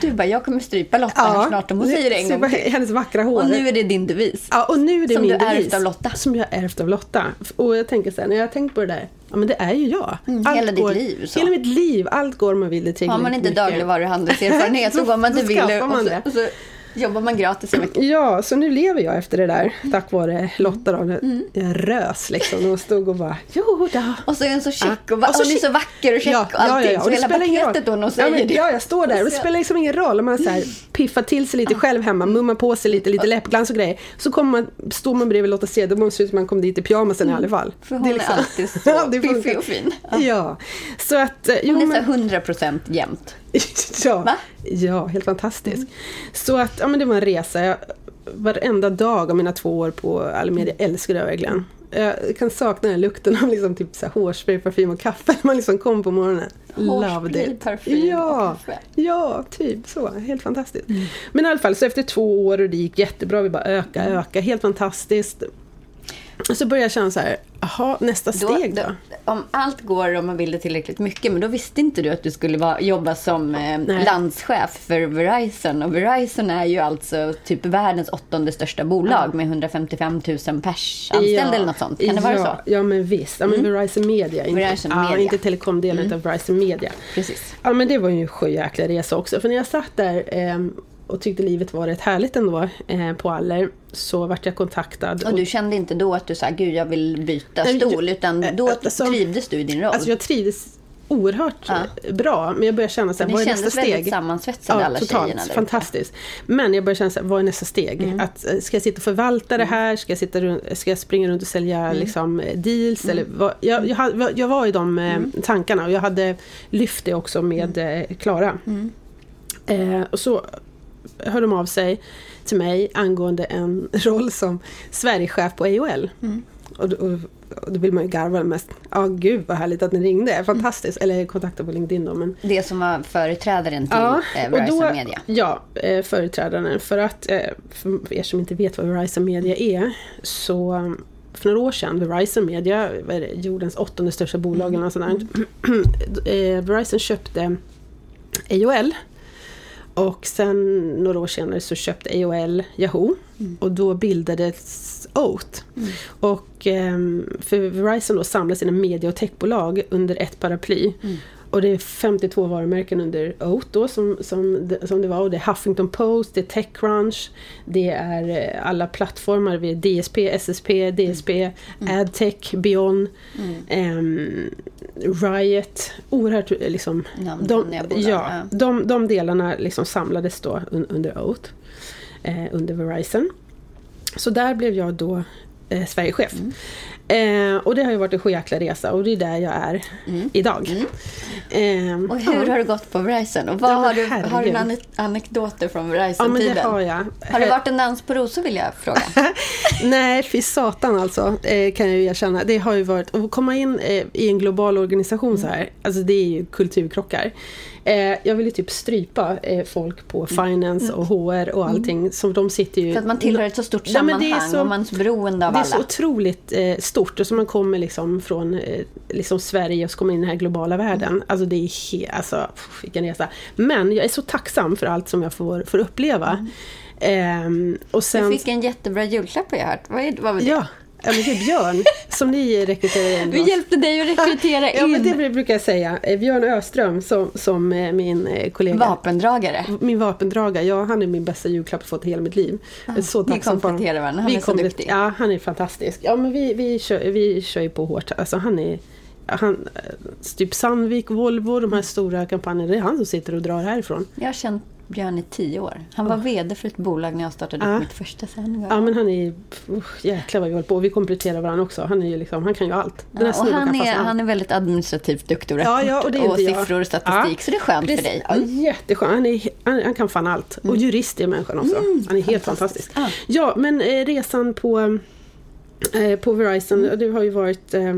S2: Du bara, jag kommer strypa Lotta här snart om hon säger det en gång till.
S3: Hennes vackra hår.
S2: Och nu är det din devis.
S3: Ja, och nu är det
S2: Som
S3: min
S2: du ärvt av Lotta.
S3: Som jag ärvt av Lotta. Och jag tänker så här, när jag har tänkt på det där, ja men det är ju jag.
S2: Mm, hela ditt
S3: går,
S2: liv, så.
S3: Hela mitt liv, allt går om man vill det
S2: Har man inte
S3: mycket.
S2: dagligvaruhandelserfarenhet så
S3: Så-
S2: går man till
S3: så
S2: Willys och, så- och så jobbar man gratis en vecka.
S3: Ja, så nu lever jag efter det där tack vare Lotta då.
S2: Mm.
S3: Jag rös liksom och stod och bara jo då.
S2: Och så är hon så check
S3: Ja.
S2: och, bara,
S3: Och så
S2: hon är så vacker och check och allting.
S3: Och
S2: Så
S3: det
S2: hela paketet hon och säger
S3: ja, men,
S2: det.
S3: ja, jag står där och det
S2: Så-
S3: spelar liksom ingen roll om man så här piffar till sig lite själv hemma, mummar på sig lite, lite läppglans och grejer. Så kommer man, står man bredvid Lotta Cederbom ser ut som man kom dit i pyjamasen i alla fall.
S2: Mm. För hon är alltid så [laughs]
S3: Ja, det
S2: piffig och fin.
S3: Ja, så att... eh, Jo,
S2: Hon är så 100 procent jämt. [laughs]
S3: ja,
S2: Va?
S3: ja, helt fantastisk. Så att, ja men det var en resa. Jag, varenda dag av mina två år på Alimedia älskade jag verkligen. Jag kan sakna den lukten av liksom typ så här hårspray, parfym och kaffe när man liksom kom på morgonen.
S2: Hårspray, parfym
S3: ja,
S2: och kaffe.
S3: Ja, typ så. Helt fantastiskt. Men i alla fall, så efter två år och det gick jättebra, vi bara öka, öka, helt fantastiskt. Och så började jag känna så här, jaha, nästa steg då?
S2: Om allt går om man vill det tillräckligt mycket, men då visste inte du att du skulle vara, jobba som eh, landschef för Verizon. Och Verizon är ju alltså typ världens åttonde största bolag med 155 000 pers anställda eller något sånt. Kan det vara
S3: ja,
S2: så? Mm.
S3: Ja, men visst. Ja, men Verizon Media. Inte,
S2: Verizon
S3: ja,
S2: Media. Mm.
S3: inte telekomdelen utan Verizon Media.
S2: Precis.
S3: Ja, men det var ju en sjöjäkla resa också. För när jag satt där ehm, och tyckte livet var rätt härligt ändå eh, på Aller så vart jag kontaktad.
S2: Och du kände inte då att du sa, gud jag vill byta
S3: Nej,
S2: stol, utan då
S3: alltså-
S2: trivdes du i din roll?
S3: Alltså jag trivdes oerhört
S2: Ja.
S3: eh, bra. Men jag började känna så här,
S2: Ni
S3: vad är
S2: kändes
S3: nästa
S2: väldigt
S3: steg?
S2: sammansvetsade, alla tjejerna där uppe.
S3: Fantastiskt. Men jag började känna så här, vad är nästa steg?
S2: Mm.
S3: Att, eh, ska jag sitta och förvalta det här? Ska jag, sitta ska jag springa runt och sälja
S2: Mm.
S3: liksom, eh, deals? Eller vad? Jag, jag, jag var i de eh,
S2: Mm.
S3: tankarna och jag hade lyft det också med eh, Klara.
S2: Mm.
S3: Eh, och så hörde de av sig till mig angående en [laughs] roll som Sverigechef på AOL.
S2: Mm.
S3: Och, och, och då vill man ju garva mest. Ja, gud vad härligt att ni ringde. Fantastiskt. Eller kontakta på LinkedIn då. Men,
S2: Det som var företrädaren till
S3: ja,
S2: eh, Verizon
S3: då,
S2: Media.
S3: Ja, eh, företrädaren. För att, eh, för er som inte vet vad Verizon Media är, så um, för några år sedan, Verizon Media, det, jordens åttonde största bolag eller något sånt där. [clears throat] eh, Verizon köpte AOL. Och sen några år senare så köpte AOL Yahoo. Och då bildades Oath. Och ehm, för Verizon då samlar sina media och techbolag under ett paraply. Och det är 52 varumärken under Oath då som, som, som det var. Och det är Huffington Post, det är Techcrunch, det är eh, alla plattformar. Vi är DSP, SSP, DSP, AdTech, Beyond, ehm, Riot. Oerhört eh, liksom...
S2: Bolag,
S3: ja, de, de delarna liksom samlades då un, under Oath, eh, under Verizon. Så där blev jag då eh, Sverigechef. Eh, och det har ju varit en sjöjäkla resa och det är där jag är idag. Eh,
S2: Och hur
S3: ja.
S2: har det gått på Verizon? Och vad
S3: Ja,
S2: har, du, har du anek- anekdoter från
S3: Ja
S2: Verizon-tiden?
S3: det har jag.
S2: Har det varit en dans på rosor vill jag fråga? [laughs]
S3: Nej, fy satan alltså, eh, kan jag ju erkänna. Det har ju varit, att komma in eh, i en global organisation så här, alltså det är ju kulturkrockar. Eh, jag vill ju typ strypa folk på finance och HR och allting. Så de sitter ju...
S2: Mm. För att man tillhör ett så stort
S3: Ja,
S2: sammanhang
S3: så-
S2: och man är så beroende av
S3: Det är så otroligt eh, stort och så man kommer liksom från eh, liksom Sverige och så kommer in i den här globala världen.
S2: Mm.
S3: Alltså det är he- alltså, pff, vilken resa. Men jag är så tacksam för allt som jag får, får uppleva. Ehm, och sen,
S2: Mm. Du fick en jättebra julklapp har jag hört. Vad, är, vad var det?
S3: Ja, ja men det är Björn som ni rekryterade in
S2: Vi hjälpte dig att rekrytera
S3: Ja men
S2: in
S3: det brukar jag säga. Eh, Björn Öström som, som eh, min eh, kollega.
S2: vapendragare.
S3: Min vapendragare, ja han är min bästa julklapp jag fått i hela mitt liv. Är så
S2: ni kompletterar varandra, han
S3: Vi
S2: är så duktig.
S3: Ja, han är fantastisk. Ja men vi, vi, kör, vi kör ju på hårt. Alltså han är han, typ Sandvik, Volvo, de här stora kampanjerna. Det är han som sitter och drar härifrån.
S2: Jag har känt Björn i tio år. Han var VD för ett bolag när jag startade
S3: Ja.
S2: upp mitt första sändning.
S3: Ja men han är, usch, jäklar vad vi håller på. Och vi kompletterar varandra också. Han är ju liksom, han kan ju allt. Den
S2: Ja, och han är, han är väldigt administrativt duktig och,
S3: Ja, ja, och det är jag.
S2: siffror och statistik.
S3: Ja.
S2: Så det är skönt
S3: Precis.
S2: för dig.
S3: Ja, jätteskönt. Han, är, han, han kan fan allt. Och jurist är människan också. han är helt
S2: fantastiskt.
S3: fantastisk. Ja, men eh, resan på på Verizon, det har ju varit, eh,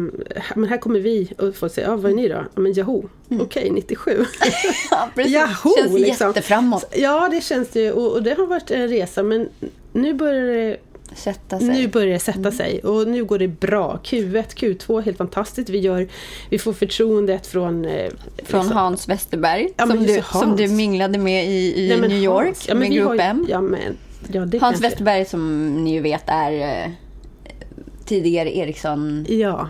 S3: men här kommer vi och får säga, ja vad är ni då? Ja men Yahoo, okej 97. [laughs]
S2: Ja, precis.
S3: Yahoo!
S2: Känns
S3: liksom.
S2: jätteframåt.
S3: Ja det känns det ju och, och det har varit en resa men nu börjar det
S2: Sätta sig.
S3: nu börjar det sätta
S2: Mm.
S3: sig och nu går det bra. Q1, Q2, helt fantastiskt. Vi, gör, vi får förtroendet från... Eh,
S2: Från
S3: liksom-
S2: Hans Westerberg,
S3: Ja,
S2: som, du,
S3: Hans.
S2: som du minglade med i, i
S3: Nej,
S2: New York
S3: Hans- ja, men
S2: med Grupp M.
S3: Ja, men, ja,
S2: Hans
S3: kanske-
S2: Westerberg som ni ju vet är eh, tidigare Ericsson.
S3: Ja.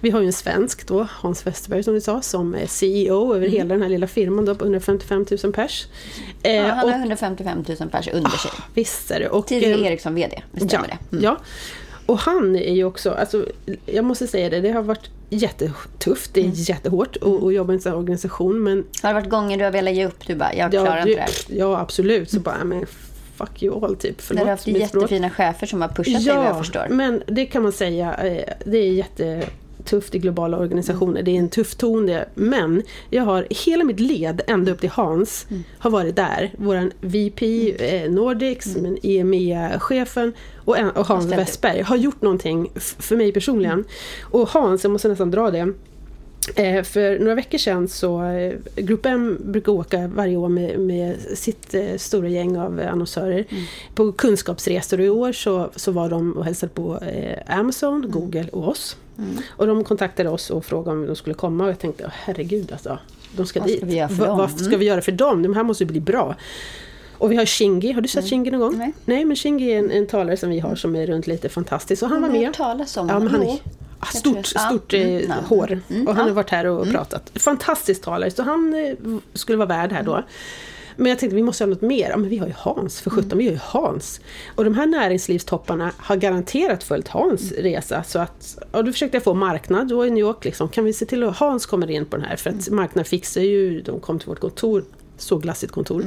S3: Vi har ju en svensk då, Hans Westerberg som du sa, som är CEO över
S2: Mm.
S3: hela den här lilla firman då, på 155 000 pers. Eh,
S2: Ja, han
S3: och,
S2: har 155 000 pers under sig.
S3: visst är det. Och,
S2: Tidigare
S3: eh,
S2: Ericsson VD, det
S3: Ja,
S2: stämmer det. Mm.
S3: ja. Och han är ju också, alltså, jag måste säga det, det har varit jättetufft, det är
S2: Mm.
S3: jättehårt att, att jobba i en sån här organisation men
S2: Har det varit gånger du har velat ge upp? Du bara, jag klarar
S3: ja,
S2: inte det här.
S3: ja absolut, så bara, men fuck you all typ, förlåt
S2: du har haft jättefina chefer som har pushat dig vad jag förstår.
S3: men det kan man säga, eh, det är jättetufft i globala organisationer. Det är en tuff ton det. Men jag har hela mitt led, ända upp till Hans,
S2: Mm.
S3: har varit där. Våran VP eh, Nordics, men EMEA-chefen och, en- och Hans. Westberg har gjort någonting för mig personligen. Och Hans, jag måste nästan dra det. Eh, för några veckor sedan så, eh, Grupp M brukar åka varje år med, med sitt eh, stora gäng av annonsörer på kunskapsresor och i år så, så var de och hälsade på Amazon, Google och oss. Och de kontaktade oss och frågade om de skulle komma och jag tänkte, "Åh, herregud alltså. De ska
S2: Vad
S3: dit.
S2: ska vi göra för dem?
S3: Vad ska vi göra för dem? De här måste bli bra. Och vi har Shingi, har du sett Shingi någon gång?
S2: Nej.
S3: Nej men Shingi är en, en talare som vi har som är runt lite fantastisk. Och han var
S2: Jag har
S3: med.
S2: hört talas om
S3: Ja, han ah, stort, stort
S2: mm,
S3: eh, hår.
S2: Mm,
S3: och han har varit här och pratat. Fantastisk talare, så han eh, skulle vara värd här då. Men jag tänkte vi måste göra något mer. Ja, men vi har ju Hans, för 17 vi har ju Hans. Och de här näringslivstopparna har garanterat följt Hans resa. Så att, och då försökte jag få marknad då i New York. Liksom. Kan vi se till att Hans kommer in på den här? För att marknad fixar ju, de kom till vårt kontor så glassigt kontor.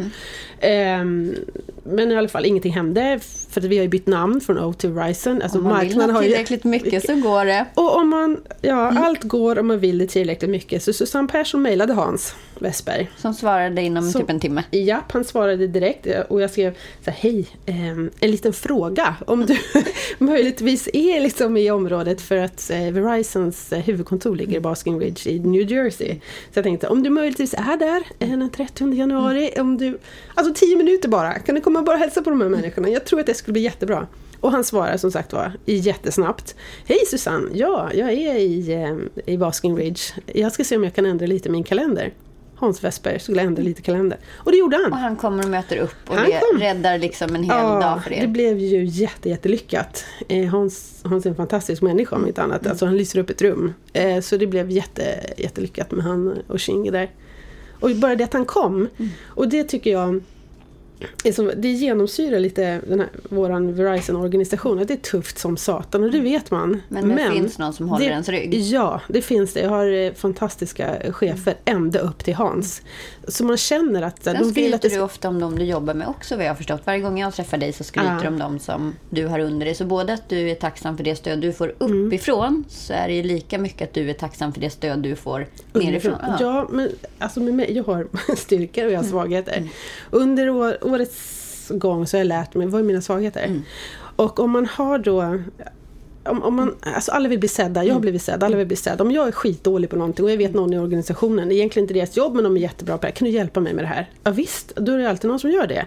S3: Ehm, men i alla fall, ingenting hände. För att vi har ju bytt namn från O till Verizon. Alltså
S2: Om man vill ha
S3: har ju-
S2: tillräckligt mycket så går det.
S3: och om man, ja allt går om man vill det tillräckligt mycket. Så Susanne Persson mejlade Hans Westberg.
S2: Som svarade inom
S3: Så-
S2: typ en timme.
S3: Japp, han svarade direkt och jag skrev så här, hej, ehm, en liten fråga. Om du [laughs] möjligtvis är liksom i området för att eh, Verizons eh, huvudkontor ligger i Basking Ridge i New Jersey. Så jag tänkte, om du möjligtvis är där eh, den 30 januari, om du, alltså 10 minuter bara, kan du komma och bara hälsa på de här människorna? Jag tror att det skulle bli jättebra. Och han svarar som sagt var jättesnabbt. Hej Susanne, ja, jag är i, eh, i Basking Ridge. Jag ska se om jag kan ändra lite min kalender. Hans Westberg skulle ändra lite kalender. Och det gjorde han.
S2: Och han kommer och möter upp och
S3: Han
S2: det
S3: kom.
S2: räddar liksom en hel dag för er.
S3: det blev ju jätte, jättelyckat. Eh, Hans, Hans är en fantastisk människa om inte annat.
S2: Mm.
S3: Alltså han lyser upp ett rum. Eh, så det blev jätte, jättelyckat med han och Shingi där. Och bara det att han kom.
S2: Mm.
S3: Och det tycker jag som, det genomsyrar lite den här, våran Verizon-organisation. Att det är tufft som satan och det vet man.
S2: Men det finns någon som håller
S3: det,
S2: ens rygg.
S3: Ja, det finns det. Jag har eh, fantastiska chefer ända upp till Hans. Så man känner att eh,
S2: Sen
S3: de vill att det
S2: du ofta om dem du jobbar med också vad jag har förstått. Varje gång jag träffar dig så skryter
S3: Ja.
S2: du om dem som du har under dig. Så både att du är tacksam för det stöd du får
S3: Mm.
S2: uppifrån så är det ju lika mycket att du är tacksam för det stöd du får nerifrån.
S3: Underifrån. Ja, men alltså med mig, jag har [laughs] styrkor och jag har svagheter.
S2: Mm.
S3: Under år, årets gång så har jag lärt mig, vad är mina svagheter?
S2: Mm.
S3: Och om man har då om, om man, alltså alla vill bli sedda,
S2: Mm.
S3: jag har blivit sedd, alla vill bli sedda. Om jag är skitdålig på någonting och jag vet någon i organisationen, det är egentligen inte deras jobb men de är jättebra på det här, kan du hjälpa mig med det här? Ja, visst, då är det alltid någon som gör det.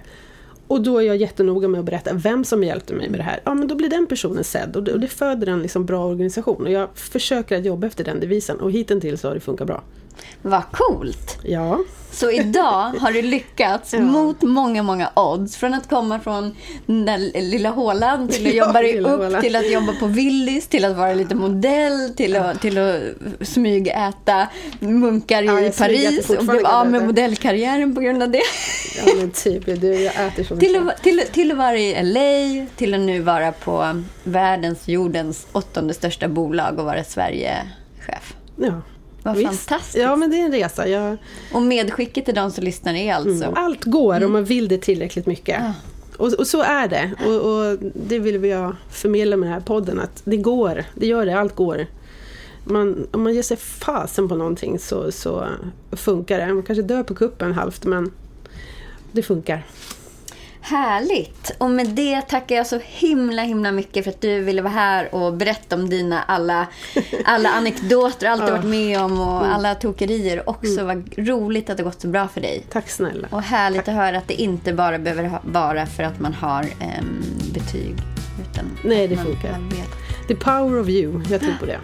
S3: Och då är jag jättenoga med att berätta vem som hjälpte mig med det här. Ja men då blir den personen sedd och det, och det föder en liksom bra organisation. Och jag försöker att jobba efter den devisen och hittills har det funkat bra.
S2: Vad coolt!
S3: Ja.
S2: Så idag har du lyckats [laughs] mot många, många odds. Från att komma från den lilla hålan till att [laughs]
S3: Ja,
S2: jobba dig upp,
S3: hålan.
S2: till att jobba på Willys, till att vara lite modell, till att, till att smygäta munkar
S3: Ja,
S2: i Paris och blev av med modellkarriären på grund av det.
S3: Ja men typ, du, jag äter så [laughs]
S2: till, att, till, till att vara i LA, till att nu vara på världens, jordens åttonde största bolag och vara Sverigechef.
S3: Ja.
S2: Vad
S3: Visst.
S2: fantastiskt.
S3: Ja men det är en resa. Jag,
S2: Och medskicket till de som lyssnar är alltså
S3: allt går om man vill det tillräckligt mycket. Och, och så är det. Och, och det vill vi jag förmedla med den här podden. Att det går. Det gör det. Allt går. Man, om man ger sig fasen på någonting så, så funkar det. Man kanske dör på kuppen halvt men det funkar.
S2: Härligt! Och med det tackar jag så himla himla mycket för att du ville vara här och berätta om dina alla, [laughs] alla anekdoter, allt du varit med om och alla tokerier. Också vad roligt att det gått så bra för dig.
S3: Tack snälla.
S2: Och härligt att höra att det inte bara behöver vara för att man har em, betyg. Utan
S3: Nej, det
S2: man,
S3: funkar.
S2: Man vet.
S3: The power of you. Jag tror på det.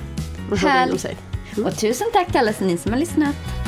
S2: Härligt.
S3: sig.
S2: Och tusen tack till alla ni som har lyssnat.